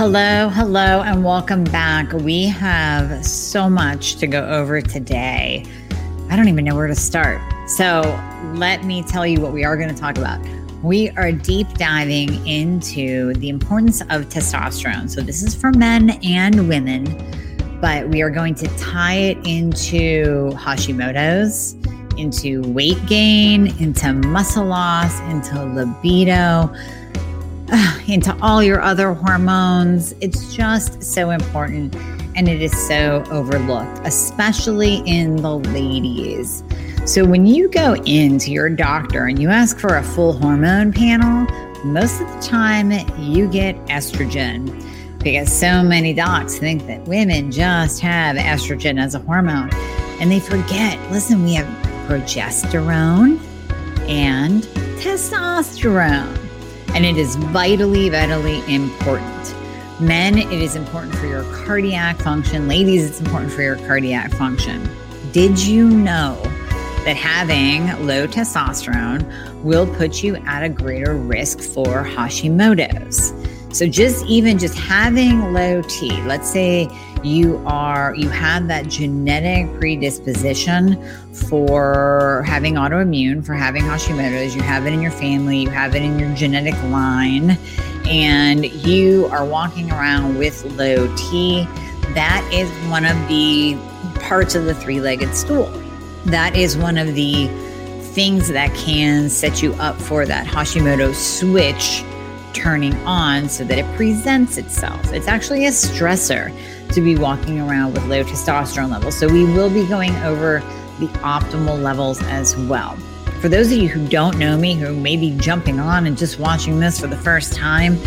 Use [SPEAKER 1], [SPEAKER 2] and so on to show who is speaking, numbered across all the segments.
[SPEAKER 1] Hello, hello, and welcome back. We have so much to go over today. I don't even know where to start. So, let me tell you what we are going to talk about. We are deep diving into the importance of testosterone. So, this is for men and women, but we are going to tie it into Hashimoto's, into weight gain, into muscle loss, into libido into all your other hormones. It's just so important and it is so overlooked, especially in the ladies. So, when you go into your doctor and you ask for a full hormone panel, most of the time you get estrogen because so many docs think that women just have estrogen as a hormone and they forget listen, we have progesterone and testosterone and it is vitally, vitally important. Men, it is important for your cardiac function. Ladies, it's important for your cardiac function. Did you know that having low testosterone will put you at a greater risk for Hashimoto's? So just even just having low T, let's say you are you have that genetic predisposition for having autoimmune, for having Hashimoto's, you have it in your family, you have it in your genetic line, and you are walking around with low T, that is one of the parts of the three-legged stool. That is one of the things that can set you up for that Hashimoto switch turning on so that it presents itself. It's actually a stressor to be walking around with low testosterone levels. So we will be going over the optimal levels as well. For those of you who don't know me, who may be jumping on and just watching this for the first time,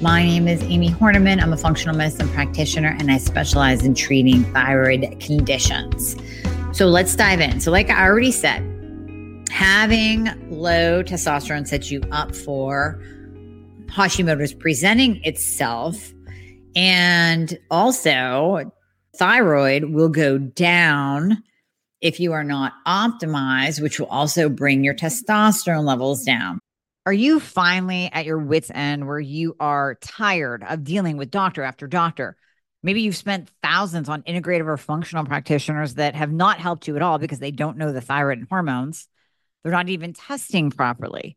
[SPEAKER 1] my name is Amie Hornaman. I'm a functional medicine practitioner and I specialize in treating thyroid conditions. So let's dive in. So, like I already said, having low testosterone sets you up for Hashimoto's presenting itself. And also, thyroid will go down if you are not optimized, which will also bring your testosterone levels down. Are you finally at your wits' end where you are tired of dealing with doctor after doctor? Maybe you've spent thousands on integrative or functional practitioners that have not helped you at all because they don't know the thyroid and hormones. They're not even testing properly.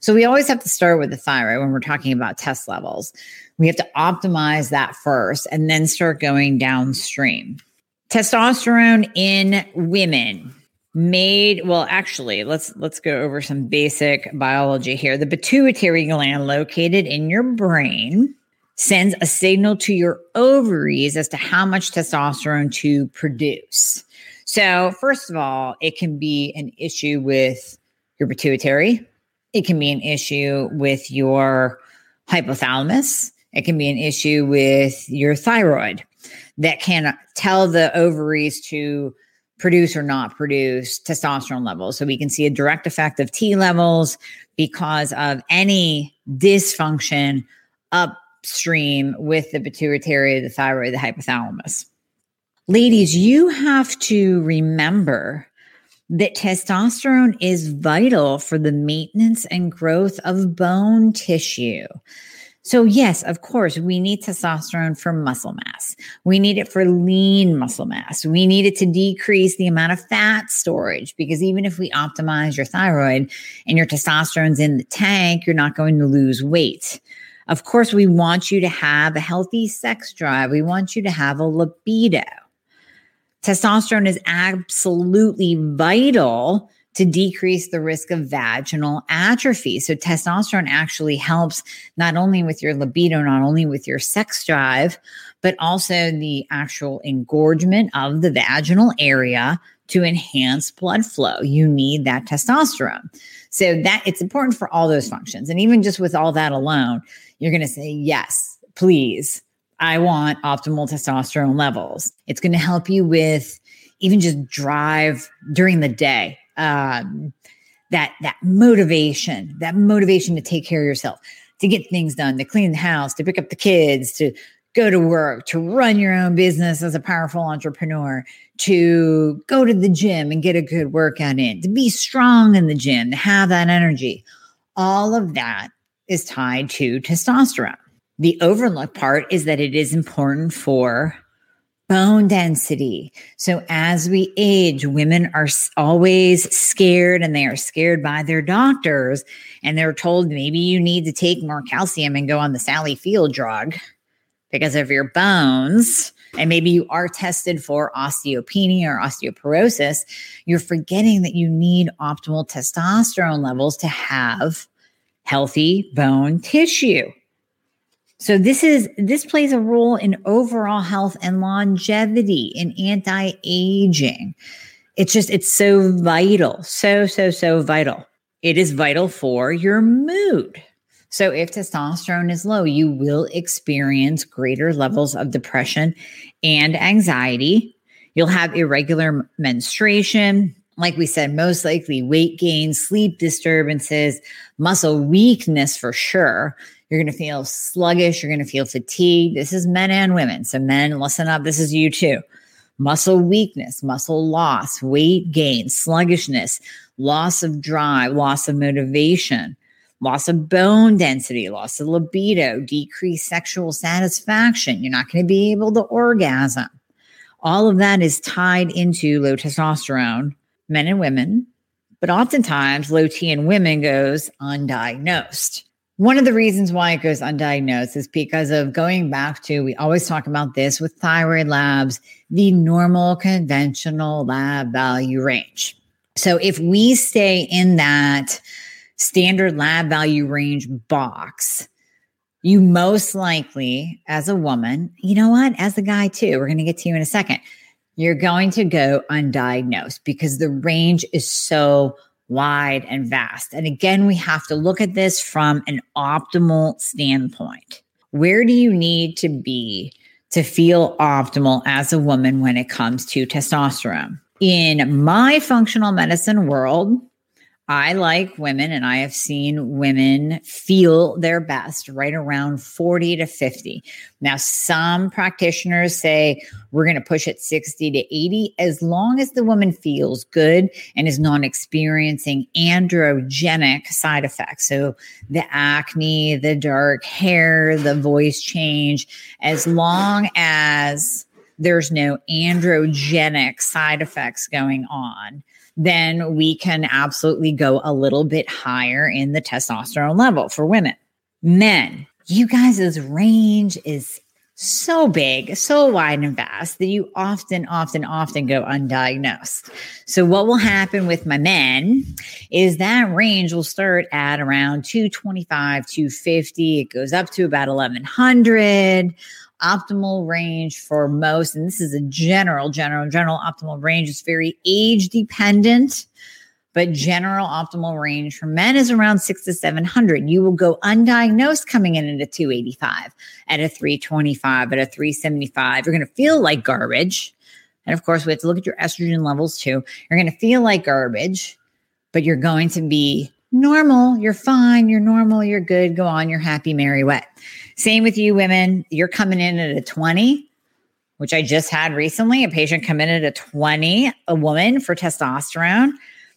[SPEAKER 1] So we always have to start with the thyroid when we're talking about test levels. We have to optimize that first and then start going downstream. Testosterone in women made well actually let's let's go over some basic biology here the pituitary gland located in your brain sends a signal to your ovaries as to how much testosterone to produce so first of all it can be an issue with your pituitary it can be an issue with your hypothalamus. It can be an issue with your thyroid that can tell the ovaries to produce or not produce testosterone levels. So we can see a direct effect of T levels because of any dysfunction upstream with the pituitary, the thyroid, the hypothalamus. Ladies, you have to remember that testosterone is vital for the maintenance and growth of bone tissue. So, yes, of course, we need testosterone for muscle mass. We need it for lean muscle mass. We need it to decrease the amount of fat storage because even if we optimize your thyroid and your testosterone's in the tank, you're not going to lose weight. Of course, we want you to have a healthy sex drive. We want you to have a libido. Testosterone is absolutely vital to decrease the risk of vaginal atrophy. So, testosterone actually helps not only with your libido, not only with your sex drive, but also the actual engorgement of the vaginal area to enhance blood flow. You need that testosterone. So, that it's important for all those functions. And even just with all that alone, you're going to say, yes, please. I want optimal testosterone levels. It's going to help you with even just drive during the day um, that that motivation, that motivation to take care of yourself, to get things done, to clean the house, to pick up the kids, to go to work, to run your own business as a powerful entrepreneur, to go to the gym and get a good workout in, to be strong in the gym, to have that energy. All of that is tied to testosterone. The overlooked part is that it is important for bone density. So as we age, women are always scared and they are scared by their doctors and they're told maybe you need to take more calcium and go on the Sally Field drug because of your bones. And maybe you are tested for osteopenia or osteoporosis. You're forgetting that you need optimal testosterone levels to have healthy bone tissue. So this is this plays a role in overall health and longevity in anti-aging. It's just it's so vital. So so so vital. It is vital for your mood. So if testosterone is low, you will experience greater levels of depression and anxiety. You'll have irregular menstruation, like we said, most likely weight gain, sleep disturbances, muscle weakness for sure. You're going to feel sluggish. You're going to feel fatigued. This is men and women. So, men, listen up. This is you too. Muscle weakness, muscle loss, weight gain, sluggishness, loss of drive, loss of motivation, loss of bone density, loss of libido, decreased sexual satisfaction. You're not going to be able to orgasm. All of that is tied into low testosterone, men and women, but oftentimes low T in women goes undiagnosed. One of the reasons why it goes undiagnosed is because of going back to, we always talk about this with thyroid labs, the normal conventional lab value range. So if we stay in that standard lab value range box, you most likely, as a woman, you know what, as a guy too, we're going to get to you in a second, you're going to go undiagnosed because the range is so wide and vast. And again, we have to look at this from an optimal standpoint. Where do you need to be to feel optimal as a woman when it comes to testosterone? In my functional medicine world, I like women, and I have seen women feel their best right around 40 to 50. Now, some practitioners say we're going to push it 60 to 80 as long as the woman feels good and is not experiencing androgenic side effects. So, the acne, the dark hair, the voice change, as long as there's no androgenic side effects going on then we can absolutely go a little bit higher in the testosterone level for women. Men, you guys' range is so big, so wide and vast that you often, often, often go undiagnosed. So, what will happen with my men is that range will start at around 225, 250. It goes up to about 1100 optimal range for most, and this is a general, general, general optimal range, It's very age dependent. But general optimal range for men is around six to 700. You will go undiagnosed coming in at a 285, at a 325, at a 375. You're going to feel like garbage. And of course, we have to look at your estrogen levels too. You're going to feel like garbage, but you're going to be normal. You're fine. You're normal. You're good. Go on. You're happy, merry, wet. Same with you women. You're coming in at a 20, which I just had recently. A patient come in at a 20, a woman for testosterone,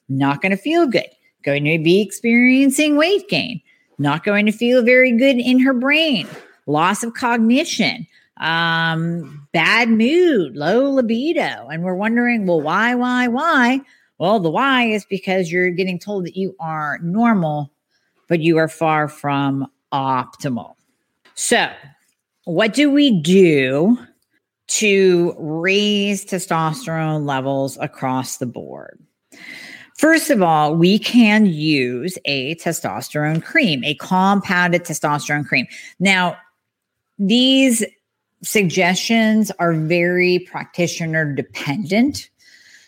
[SPEAKER 1] not going to feel good. Going to be experiencing weight gain, not going to feel very good in her brain, loss of cognition, um, bad mood, low libido. And we're wondering, well, why, why, why? Well, the why is because you're getting told that you are normal, but you are far from optimal. So, what do we do to raise testosterone levels across the board? First of all, we can use a testosterone cream, a compounded testosterone cream. Now, these suggestions are very practitioner dependent.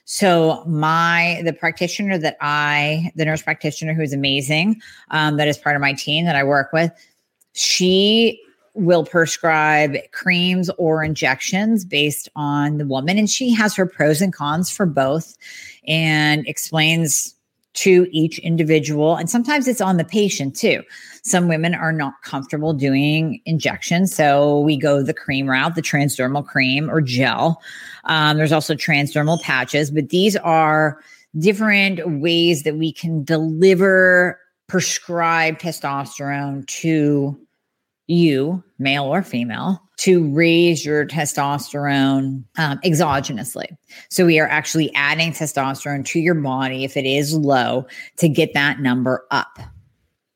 [SPEAKER 1] So my the practitioner that I, the nurse practitioner who is amazing, um, that is part of my team that I work with, she will prescribe creams or injections based on the woman, and she has her pros and cons for both, and explains to each individual. And sometimes it's on the patient too. Some women are not comfortable doing injections. So we go the cream route, the transdermal cream or gel. Um, there's also transdermal patches, but these are different ways that we can deliver prescribed testosterone to you, male or female, to raise your testosterone um, exogenously. So we are actually adding testosterone to your body if it is low to get that number up.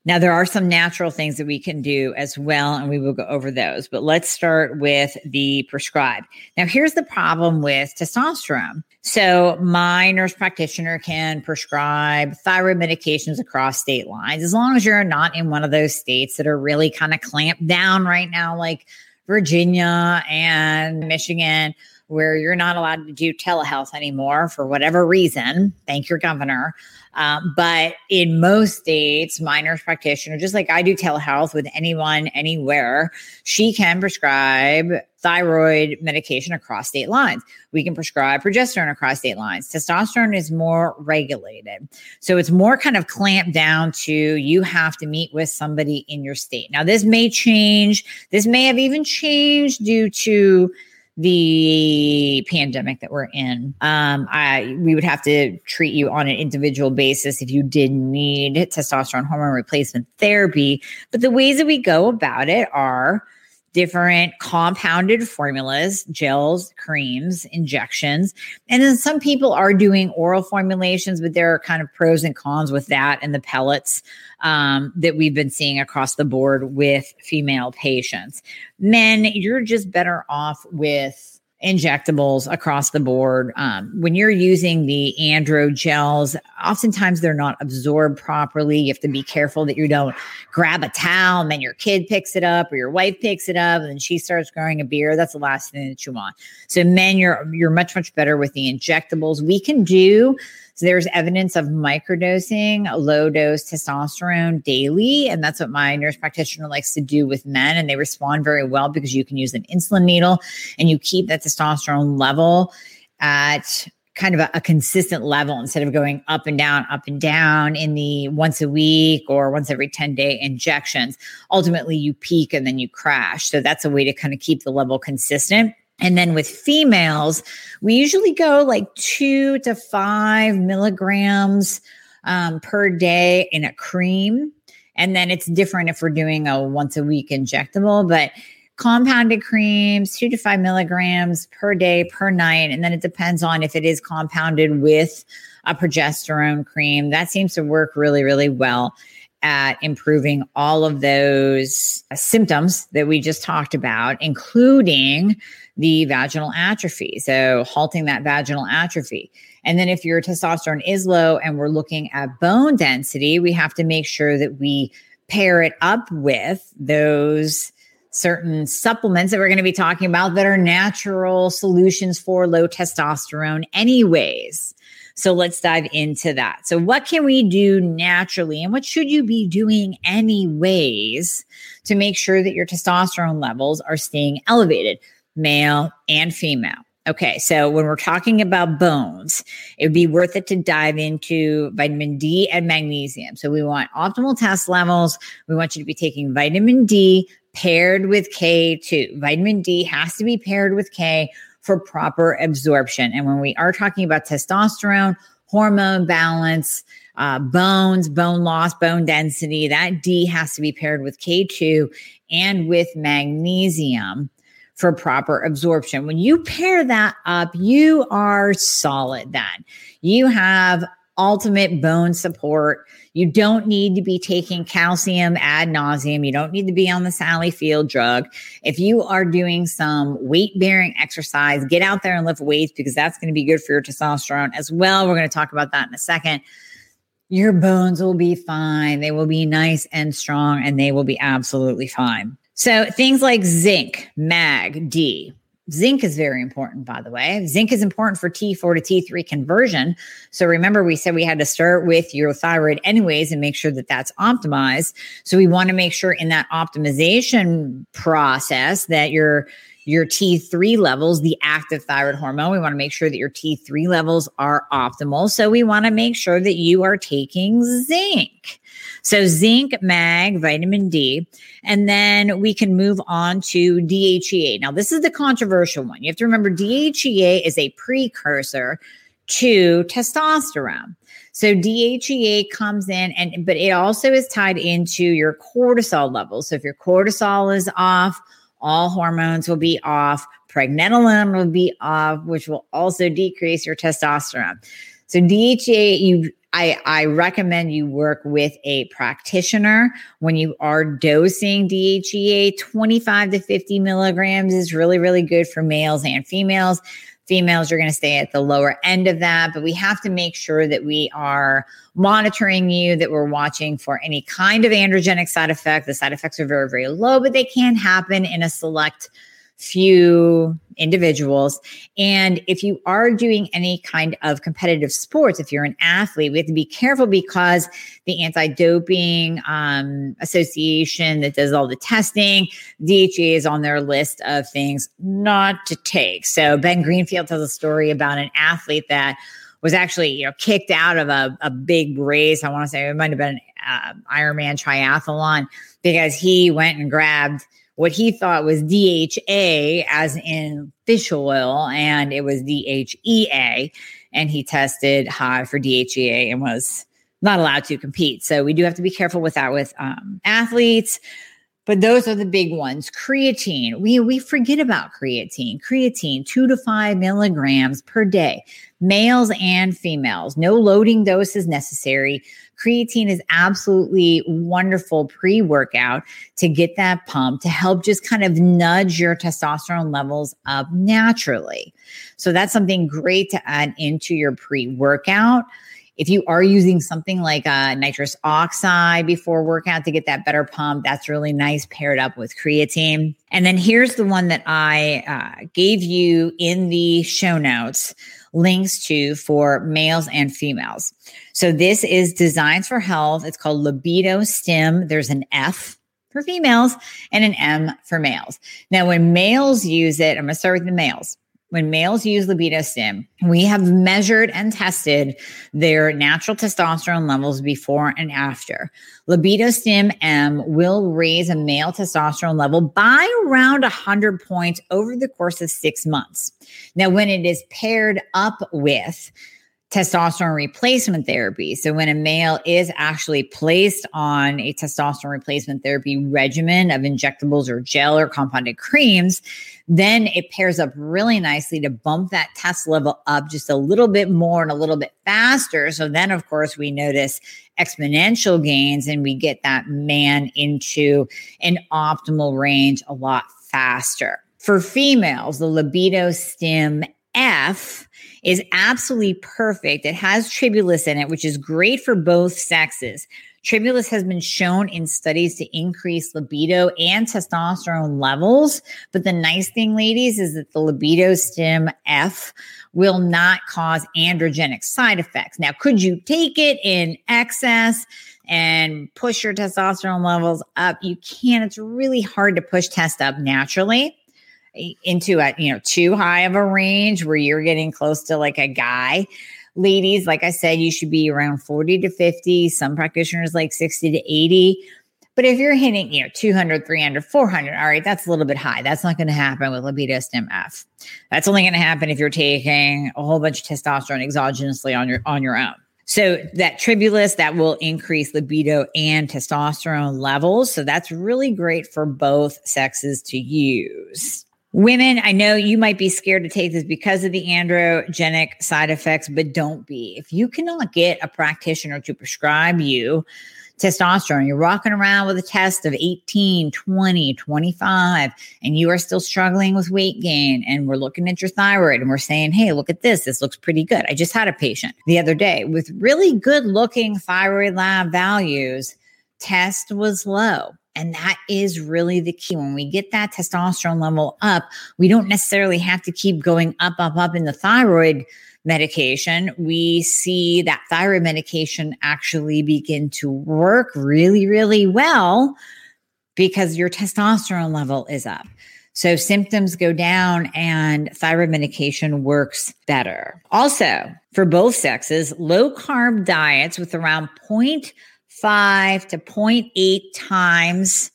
[SPEAKER 1] Now, there are some natural things that we can do as well, and we will go over those. But let's start with the prescribed. Now, here's the problem with testosterone. So, my nurse practitioner can prescribe thyroid medications across state lines as long as you're not in one of those states that are really kind of clamped down right now, like Virginia and Michigan where you're not allowed to do telehealth anymore for whatever reason. Thank your governor. Um, but in most states, my nurse practitioner, just like I do telehealth with anyone, anywhere, she can prescribe thyroid medication across state lines. We can prescribe progesterone across state lines. Testosterone is more regulated. So it's more kind of clamped down to you have to meet with somebody in your state. Now, this may change. This may have even changed due to the pandemic that we're in. Um, I we would have to treat you on an individual basis if you did need testosterone hormone replacement therapy. But the ways that we go about it are different compounded formulas, gels, creams, injections. And then some people are doing oral formulations, but there are kind of pros and cons with that and the pellets um, that we've been seeing across the board with female patients. Men, you're just better off with injectables across the board. Um, when you're using the andro gels, oftentimes they're not absorbed properly. You have to be careful that you don't grab a towel and then your kid picks it up or your wife picks it up and then she starts growing a beard. That's the last thing that you want. So men, you're you're much much better with the injectables. We can do so there's evidence of microdosing low dose testosterone daily. And that's what my nurse practitioner likes to do with men. And they respond very well because you can use an insulin needle and you keep that testosterone level at kind of a, a, consistent level instead of going up and down, up and down in the once a week or once every 10 day injections. Ultimately, you peak and then you crash. So that's a way to kind of keep the level consistent. And then with females, we usually go like two to five milligrams um, per day in a cream. And then it's different if we're doing a once a week injectable, but compounded creams, two to five milligrams per day, per night. And then it depends on if it is compounded with a progesterone cream. That seems to work really, really well at improving all of those symptoms that we just talked about, including the vaginal atrophy. So, halting that vaginal atrophy. And then, if your testosterone is low and we're looking at bone density, we have to make sure that we pair it up with those certain supplements that we're going to be talking about that are natural solutions for low testosterone, anyways. So let's dive into that. So, what can we do naturally, and what should you be doing anyways to make sure that your testosterone levels are staying elevated, male and female? Okay, so when we're talking about bones, it would be worth it to dive into vitamin D and magnesium. So we want optimal test levels. We want you to be taking vitamin D paired with K2. Vitamin D has to be paired with K for proper absorption. And when we are talking about testosterone, hormone balance, uh, bones, bone loss, bone density, that D has to be paired with K2 and with magnesium for proper absorption. When you pair that up, you are solid then. You have ultimate bone support. You don't need to be taking calcium ad nauseum. You don't need to be on the Sally Field drug. If you are doing some weight bearing exercise, get out there and lift weights because that's going to be good for your testosterone as well. We're going to talk about that in a second. Your bones will be fine. They will be nice and strong and they will be absolutely fine. So things like zinc, mag, D, Zinc is very important, by the way. Zinc is important for T4 to T3 conversion. So remember, we said we had to start with your thyroid anyways and make sure that that's optimized. So we want to make sure in that optimization process that your your T3 levels, the active thyroid hormone, we want to make sure that your T3 levels are optimal. So we want to make sure that you are taking zinc. So zinc, mag, vitamin D, and then we can move on to DHEA. Now, this is the controversial one. You have to remember DHEA is a precursor to testosterone. So DHEA comes in and but it also is tied into your cortisol levels. So if your cortisol is off, all hormones will be off, pregnenolone will be off, which will also decrease your testosterone. So DHEA, you I, I recommend you work with a practitioner when you are dosing DHEA. 25 to 50 milligrams is really, really good for males and females. Females you're going to stay at the lower end of that, but we have to make sure that we are monitoring you, that we're watching for any kind of androgenic side effect. The side effects are very, very low, but they can happen in a select few individuals. And if you are doing any kind of competitive sports, if you're an athlete, we have to be careful because the anti doping um, association that does all the testing, DHEA is on their list of things not to take. So Ben Greenfield tells a story about an athlete that was actually you know kicked out of a, a big race. I want to say it might have been an uh, Ironman triathlon because he went and grabbed what he thought was DHA, as in fish oil, and it was DHEA. And he tested high for DHEA and was not allowed to compete. So we do have to be careful with that with um, athletes. But those are the big ones. Creatine, we we forget about creatine. Creatine, two to five milligrams per day, males and females. No loading dose is necessary. Creatine is absolutely wonderful pre workout to get that pump to help just kind of nudge your testosterone levels up naturally. So that's something great to add into your pre workout. If you are using something like uh, nitrous oxide before workout to get that better pump, that's really nice paired up with creatine. And then here's the one that I uh, gave you in the show notes links to for males and females. So this is Designs for Health. It's called Libido Stim. There's an F for females and an M for males. Now, when males use it, I'm going to start with the males when males use libido stim, we have measured and tested their natural testosterone levels before and after. Libido stim M will raise a male testosterone level by around 100 points over the course of six months. Now, when it is paired up with testosterone replacement therapy. So when a male is actually placed on a testosterone replacement therapy regimen of injectables or gel or compounded creams, then it pairs up really nicely to bump that test level up just a little bit more and a little bit faster. So then, of course, we notice exponential gains and we get that man into an optimal range a lot faster. For females, the libido stim F is absolutely perfect. It has tribulus in it, which is great for both sexes. Tribulus has been shown in studies to increase libido and testosterone levels. But the nice thing, ladies, is that the libido stim F will not cause androgenic side effects. Now, could you take it in excess? and push your testosterone levels up. You can. It's really hard to push test up naturally into a you know too high of a range where you're getting close to like a guy. Ladies like i said you should be around 40 to 50 some practitioners like 60 to 80 but if you're hitting you know 200 300 400 all right that's a little bit high. That's not going to happen with libido stim f. That's only going to happen if you're taking a whole bunch of testosterone exogenously on your on your own. So that tribulus that will increase libido and testosterone levels. So that's really great for both sexes to use Women, I know you might be scared to take this because of the androgenic side effects, but don't be. If you cannot get a practitioner to prescribe you testosterone, you're walking around with a test of 18, 20, 25, and you are still struggling with weight gain, and we're looking at your thyroid and we're saying, hey, look at this. This looks pretty good. I just had a patient the other day with really good looking thyroid lab values. Test was low. And that is really the key. When we get that testosterone level up, we don't necessarily have to keep going up, up, up in the thyroid medication, we see that thyroid medication actually begin to work really, really well because your testosterone level is up. So symptoms go down and thyroid medication works better. Also, for both sexes, low carb diets with around 0.5 to 0.8 times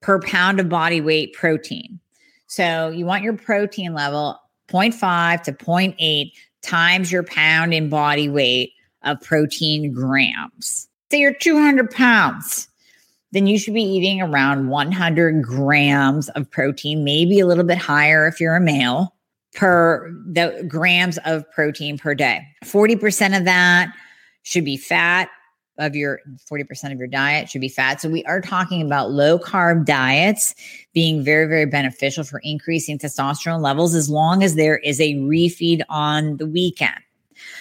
[SPEAKER 1] per pound of body weight protein. So you want your protein level 0.5 to 0.8 times your pound in body weight of protein grams. Say you're 200 pounds, then you should be eating around 100 grams of protein, maybe a little bit higher if you're a male, per the grams of protein per day. 40% of that should be fat of your 40% of your diet should be fat. So we are talking about low carb diets being very, very beneficial for increasing testosterone levels as long as there is a refeed on the weekend.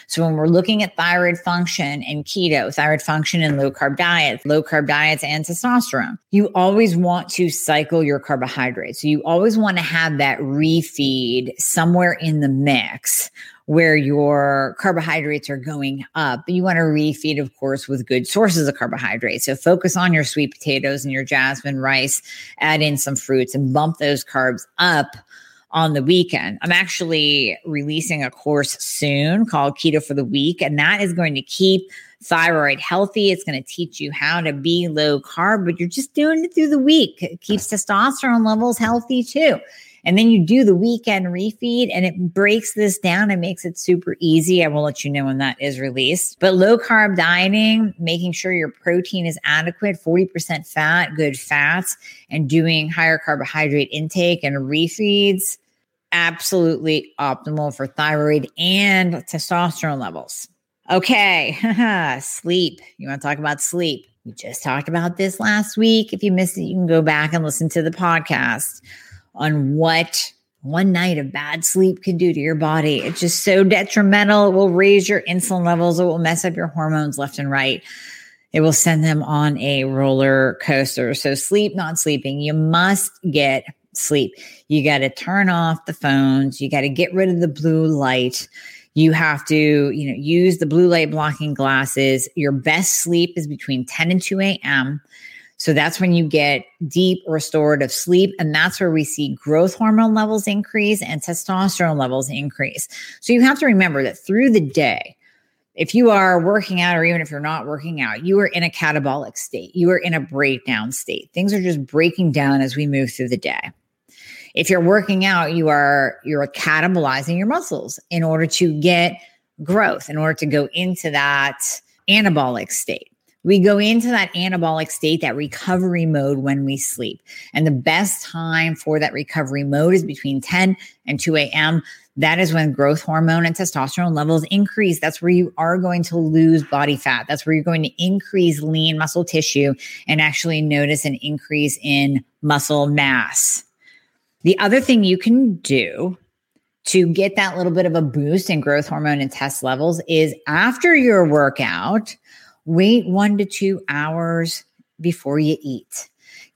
[SPEAKER 1] So when we're looking at thyroid function and keto, thyroid function and low carb diets, low carb diets and testosterone, you always want to cycle your carbohydrates. So you always want to have that refeed somewhere in the mix where your carbohydrates are going up. You want to refeed, of course, with good sources of carbohydrates. So focus on your sweet potatoes and your jasmine rice, add in some fruits and bump those carbs up on the weekend. I'm actually releasing a course soon called Keto for the Week, and that is going to keep thyroid healthy. It's going to teach you how to be low carb, but you're just doing it through the week. It keeps testosterone levels healthy too. And then you do the weekend refeed and it breaks this down and makes it super easy. I will let you know when that is released. But low carb dieting, making sure your protein is adequate, 40% fat, good fats, and doing higher carbohydrate intake and refeeds, absolutely optimal for thyroid and testosterone levels. Okay, sleep. You want to talk about sleep? We just talked about this last week. If you missed it, you can go back and listen to the podcast on what one night of bad sleep can do to your body. It's just so detrimental. It will raise your insulin levels, it will mess up your hormones left and right. It will send them on a roller coaster. So, sleep, not sleeping, you must get sleep. You got to turn off the phones, you got to get rid of the blue light. You have to, you know, use the blue light blocking glasses. Your best sleep is between 10 and 2 a.m. So that's when you get deep restorative sleep. And that's where we see growth hormone levels increase and testosterone levels increase. So you have to remember that through the day, if you are working out or even if you're not working out, you are in a catabolic state. You are in a breakdown state. Things are just breaking down as we move through the day. If you're working out, you are you're catabolizing your muscles in order to get growth, in order to go into that anabolic state. We go into that anabolic state, that recovery mode when we sleep. And the best time for that recovery mode is between 10 and 2 a.m. That is when growth hormone and testosterone levels increase. That's where you are going to lose body fat. That's where you're going to increase lean muscle tissue and actually notice an increase in muscle mass. The other thing you can do to get that little bit of a boost in growth hormone and test levels is after your workout, wait one to two hours before you eat.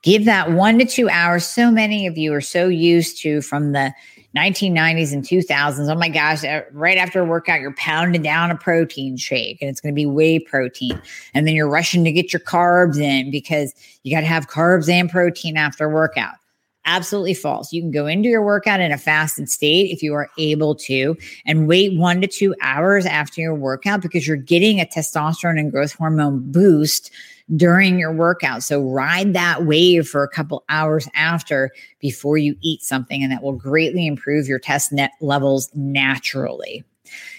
[SPEAKER 1] Give that one to two hours. So many of you are so used to from the 1990s and 2000s. Oh my gosh, uh, right after a workout, you're pounding down a protein shake and it's going to be whey protein. And then you're rushing to get your carbs in because you got to have carbs and protein after workout absolutely false. You can go into your workout in a fasted state if you are able to and wait one to two hours after your workout because you're getting a testosterone and growth hormone boost during your workout. So ride that wave for a couple hours after before you eat something, and that will greatly improve your test net levels naturally.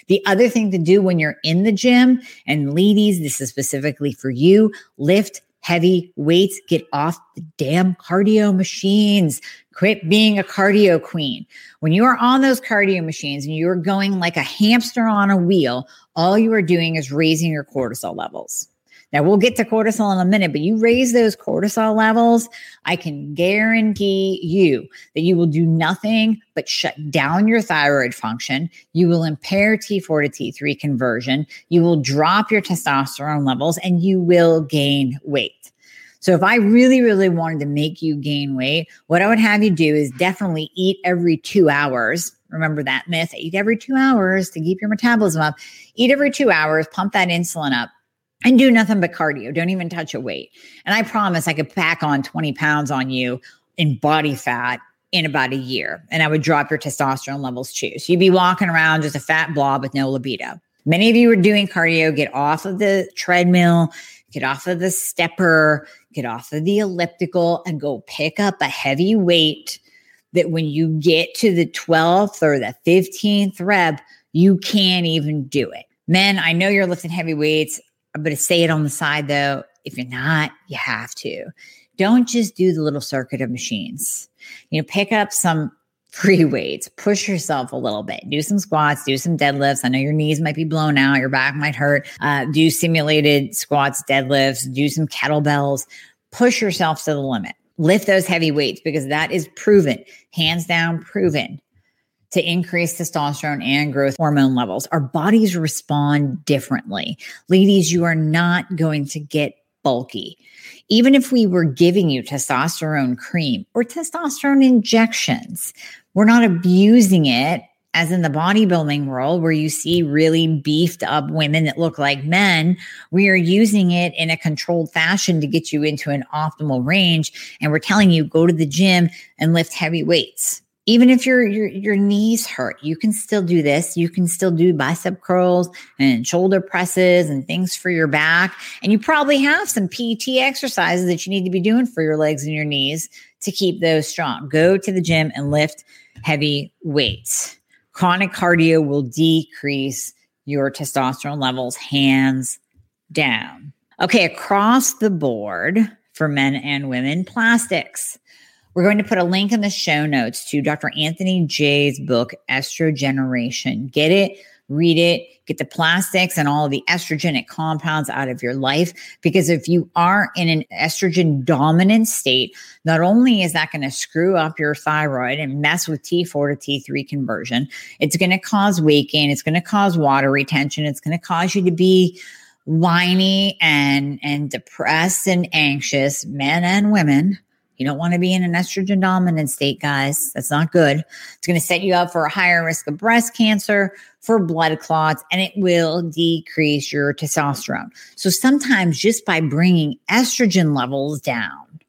[SPEAKER 1] The other thing to do when you're in the gym, and ladies, this is specifically for you, lift heavy weights. Get off the damn cardio machines. Quit being a cardio queen. When you are on those cardio machines and you're going like a hamster on a wheel, all you are doing is raising your cortisol levels. Now we'll get to cortisol in a minute, but you raise those cortisol levels, I can guarantee you that you will do nothing but shut down your thyroid function. You will impair T4 to T3 conversion. You will drop your testosterone levels and you will gain weight. So if I really, really wanted to make you gain weight, what I would have you do is definitely eat every two hours. Remember that myth eat every two hours to keep your metabolism up. Eat every two hours, pump that insulin up and do nothing but cardio. Don't even touch a weight. And I promise I could pack on 20 pounds on you in body fat in about a year. And I would drop your testosterone levels too. So you'd be walking around just a fat blob with no libido. Many of you are doing cardio, get off of the treadmill, get off of the stepper, get off of the elliptical, and go pick up a heavy weight that when you get to the 12th or the 15th rep, you can't even do it. Men, I know you're lifting heavy weights. I'm going to say it on the side though. If you're not, you have to. Don't just do the little circuit of machines. You know, pick up some free weights, push yourself a little bit, do some squats, do some deadlifts. I know your knees might be blown out, your back might hurt. Uh, do simulated squats, deadlifts, do some kettlebells, push yourself to the limit. Lift those heavy weights because that is proven, hands down proven to increase testosterone and growth hormone levels. Our bodies respond differently. Ladies, you are not going to get bulky. Even if we were giving you testosterone cream or testosterone injections, we're not abusing it as in the bodybuilding world where you see really beefed up women that look like men, we are using it in a controlled fashion to get you into an optimal range. And we're telling you go to the gym and lift heavy weights even if your your your knees hurt, you can still do this. You can still do bicep curls and shoulder presses and things for your back. And you probably have some PT exercises that you need to be doing for your legs and your knees to keep those strong. Go to the gym and lift heavy weights. Chronic cardio will decrease your testosterone levels hands down. Okay, across the board for men and women, plastics. We're going to put a link in the show notes to Dr. Anthony Jay's book, Estrogeneration. Get it, read it, get the plastics and all the estrogenic compounds out of your life. Because if you are in an estrogen dominant state, not only is that going to screw up your thyroid and mess with T4 to T3 conversion, it's going to cause weight gain, it's going to cause water retention, it's going to cause you to be whiny and and depressed and anxious men and women you don't want to be in an estrogen dominant state, guys. That's not good. It's going to set you up for a higher risk of breast cancer, for blood clots, and it will decrease your testosterone. So sometimes just by bringing estrogen levels down,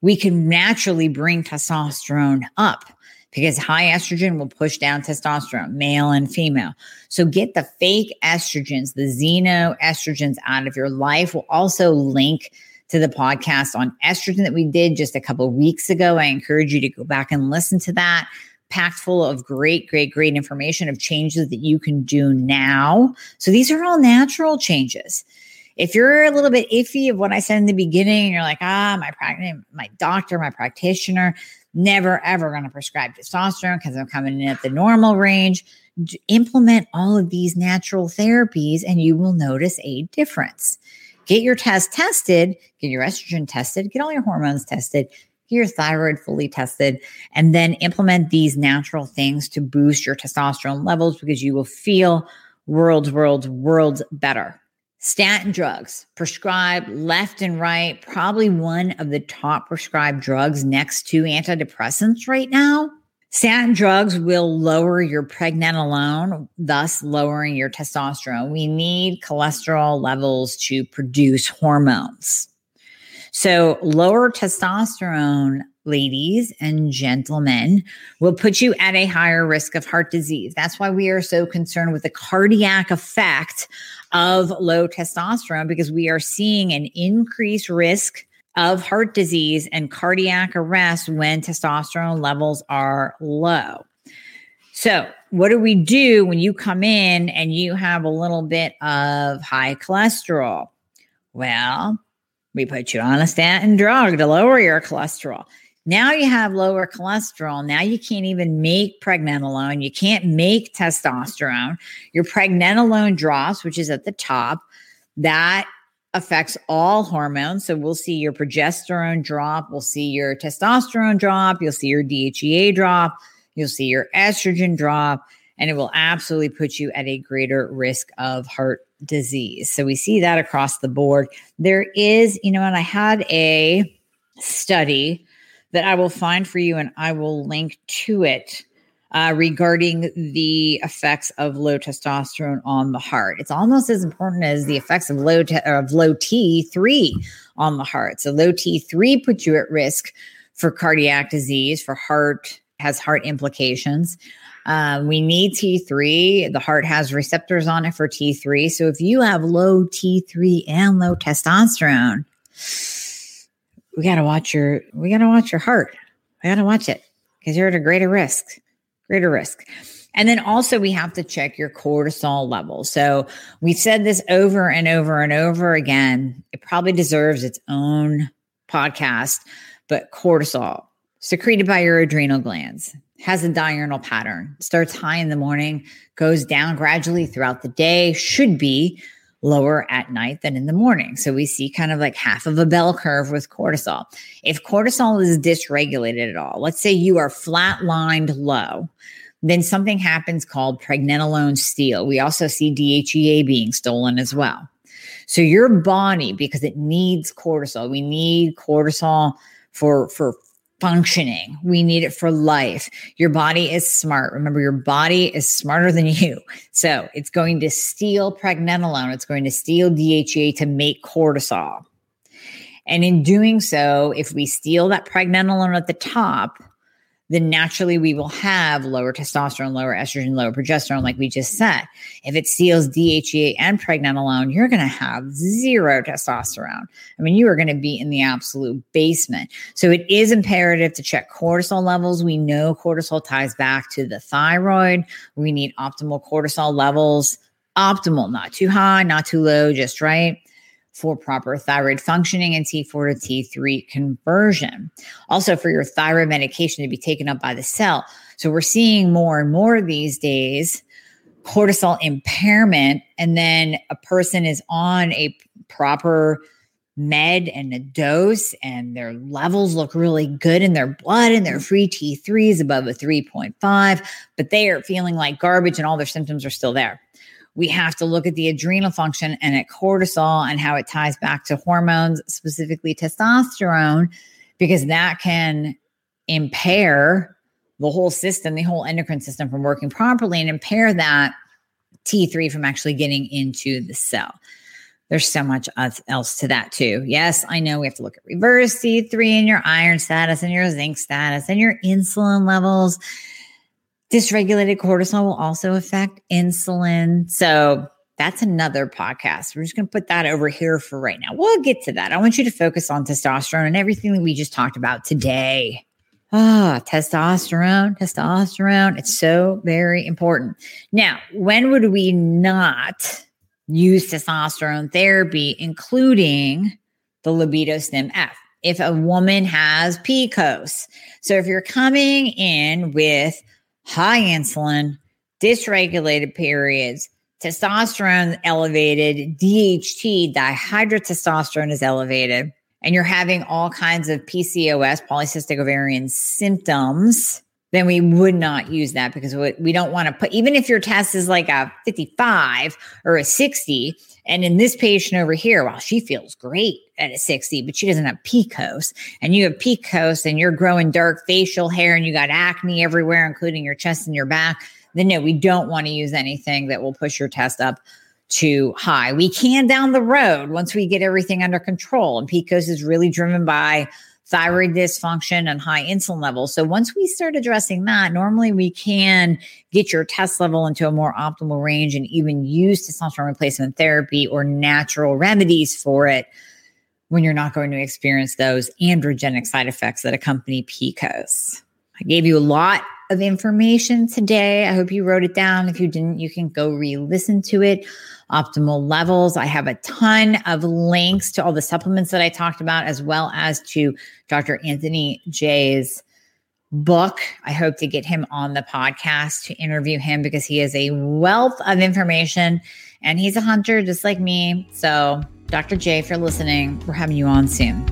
[SPEAKER 1] we can naturally bring testosterone up because high estrogen will push down testosterone, male and female. So get the fake estrogens, the xenoestrogens out of your life. We'll also link to the podcast on estrogen that we did just a couple weeks ago. I encourage you to go back and listen to that. Packed full of great, great, great information of changes that you can do now. So these are all natural changes. If you're a little bit iffy of what I said in the beginning, you're like, ah, my practice, my doctor, my practitioner, never ever going to prescribe testosterone because I'm coming in at the normal range. Implement all of these natural therapies and you will notice a difference. Get your test tested, get your estrogen tested, get all your hormones tested, get your thyroid fully tested, and then implement these natural things to boost your testosterone levels because you will feel worlds, worlds, worlds better. Statin drugs prescribed left and right, probably one of the top prescribed drugs next to antidepressants right now. Statin drugs will lower your pregnenolone, thus lowering your testosterone. We need cholesterol levels to produce hormones. So, lower testosterone, ladies and gentlemen, will put you at a higher risk of heart disease. That's why we are so concerned with the cardiac effect of low testosterone because we are seeing an increased risk of heart disease and cardiac arrest when testosterone levels are low. So, what do we do when you come in and you have a little bit of high cholesterol? Well, We put you on a statin drug to lower your cholesterol. Now you have lower cholesterol. Now you can't even make pregnenolone. You can't make testosterone. Your pregnenolone drops, which is at the top. That affects all hormones. So we'll see your progesterone drop. We'll see your testosterone drop. You'll see your DHEA drop. You'll see your estrogen drop. And it will absolutely put you at a greater risk of heart disease. So we see that across the board. There is, you know, and I had a study that I will find for you and I will link to it uh, regarding the effects of low testosterone on the heart. It's almost as important as the effects of low te- of low T3 on the heart. So low T3 puts you at risk for cardiac disease, for heart has heart implications. Um, we need T3. The heart has receptors on it for T3. So if you have low T3 and low testosterone, we got to watch your we got to watch your heart. We got to watch it because you're at a greater risk, greater risk. And then also we have to check your cortisol level. So we've said this over and over and over again. It probably deserves its own podcast, but cortisol secreted by your adrenal glands has a diurnal pattern. Starts high in the morning, goes down gradually throughout the day, should be lower at night than in the morning. So we see kind of like half of a bell curve with cortisol. If cortisol is dysregulated at all, let's say you are flatlined low, then something happens called pregnenolone steal. We also see DHEA being stolen as well. So your body, because it needs cortisol, we need cortisol for for functioning. We need it for life. Your body is smart. Remember, your body is smarter than you. So it's going to steal pregnenolone. It's going to steal DHEA to make cortisol. And in doing so, if we steal that pregnenolone at the top, then naturally we will have lower testosterone, lower estrogen, lower progesterone, like we just said. If it steals DHEA and pregnenolone, you're going to have zero testosterone. I mean, you are going to be in the absolute basement. So it is imperative to check cortisol levels. We know cortisol ties back to the thyroid. We need optimal cortisol levels. Optimal, not too high, not too low, just right for proper thyroid functioning and T4 to T3 conversion. Also, for your thyroid medication to be taken up by the cell. So, we're seeing more and more these days cortisol impairment, and then a person is on a proper med and a dose, and their levels look really good in their blood, and their free T3 is above a 3.5, but they are feeling like garbage, and all their symptoms are still there we have to look at the adrenal function and at cortisol and how it ties back to hormones, specifically testosterone, because that can impair the whole system, the whole endocrine system from working properly and impair that T3 from actually getting into the cell. There's so much else to that too. Yes, I know we have to look at reverse T3 and your iron status and your zinc status and your insulin levels Dysregulated cortisol will also affect insulin. So that's another podcast. We're just going to put that over here for right now. We'll get to that. I want you to focus on testosterone and everything that we just talked about today. Ah, testosterone, testosterone. It's so very important. Now, when would we not use testosterone therapy, including the libido stim F? If a woman has PCOS. So if you're coming in with high insulin, dysregulated periods, testosterone elevated, DHT, dihydrotestosterone is elevated, and you're having all kinds of PCOS, polycystic ovarian symptoms, then we would not use that because we don't want to put, even if your test is like a 55 or a 60, and in this patient over here, well, she feels great at a 60, but she doesn't have PCOS. And you have PCOS and you're growing dark facial hair and you got acne everywhere, including your chest and your back. Then no, we don't want to use anything that will push your test up too high. We can down the road once we get everything under control. And PCOS is really driven by thyroid dysfunction and high insulin levels. So once we start addressing that, normally we can get your test level into a more optimal range and even use testosterone replacement therapy or natural remedies for it when you're not going to experience those androgenic side effects that accompany PCOS. I gave you a lot of information today. I hope you wrote it down. If you didn't, you can go re listen to it. Optimal levels. I have a ton of links to all the supplements that I talked about, as well as to Dr. Anthony Jay's book. I hope to get him on the podcast to interview him because he is a wealth of information and he's a hunter just like me. So, Dr. Jay, if you're listening, we're having you on soon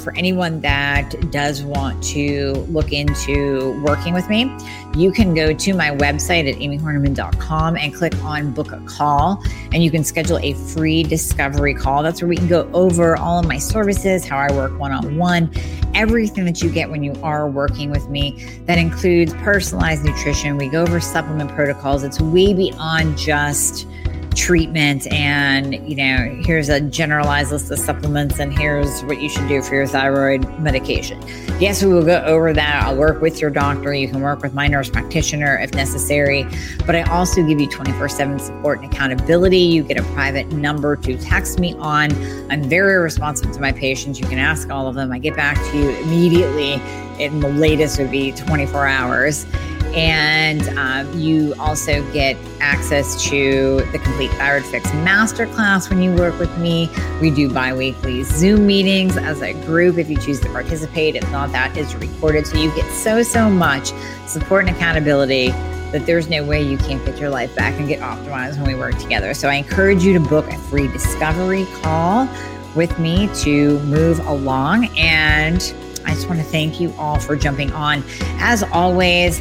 [SPEAKER 1] for anyone that does want to look into working with me, you can go to my website at amiehornaman.com and click on book a call. And you can schedule a free discovery call. That's where we can go over all of my services, how I work one on one, everything that you get when you are working with me. That includes personalized nutrition. We go over supplement protocols. It's way beyond just treatment and you know here's a generalized list of supplements and here's what you should do for your thyroid medication. Yes we will go over that. I'll work with your doctor. You can work with my nurse practitioner if necessary. But i also give you 24-7 support and accountability. You get a private number to text me on. I'm very responsive to my patients. You can ask all of them. I get back to you immediately in the latest would be 24 hours and um, you also get access to the Complete Thyroid Fix Masterclass when you work with me. We do bi weekly Zoom meetings as a group if you choose to participate. If not, that is recorded. So you get so, so much support and accountability that there's no way you can't get your life back and get optimized when we work together. So I encourage you to book a free discovery call with me to move along. And I just want to thank you all for jumping on. As always,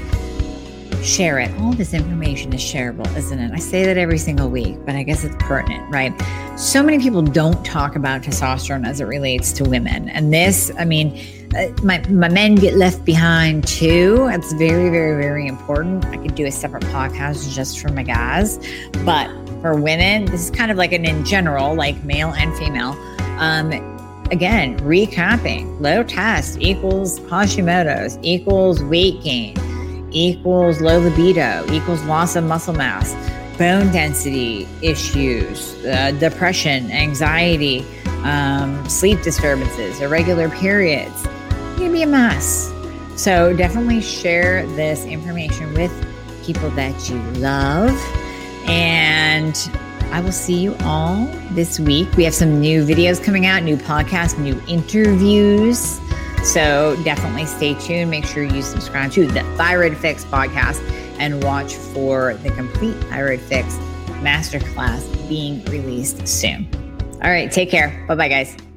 [SPEAKER 1] share it. All this information is shareable, isn't it? I say that every single week, but I guess it's pertinent, right? So many people don't talk about testosterone as it relates to women. And this, I mean, uh, my, my men get left behind too. It's very, very, very important. I could do a separate podcast just for my guys. But for women, this is kind of like an in general, like male and female. Um, again, recapping low test equals Hashimoto's equals weight gain equals low libido, equals loss of muscle mass, bone density issues, uh, depression, anxiety, um, sleep disturbances, irregular periods. You can be a mess. So definitely share this information with people that you love. And I will see you all this week. We have some new videos coming out, new podcasts, new interviews. So definitely stay tuned. Make sure you subscribe to the Thyroid Fix podcast and watch for the complete Thyroid Fix masterclass being released soon. All right, take care. Bye bye, guys.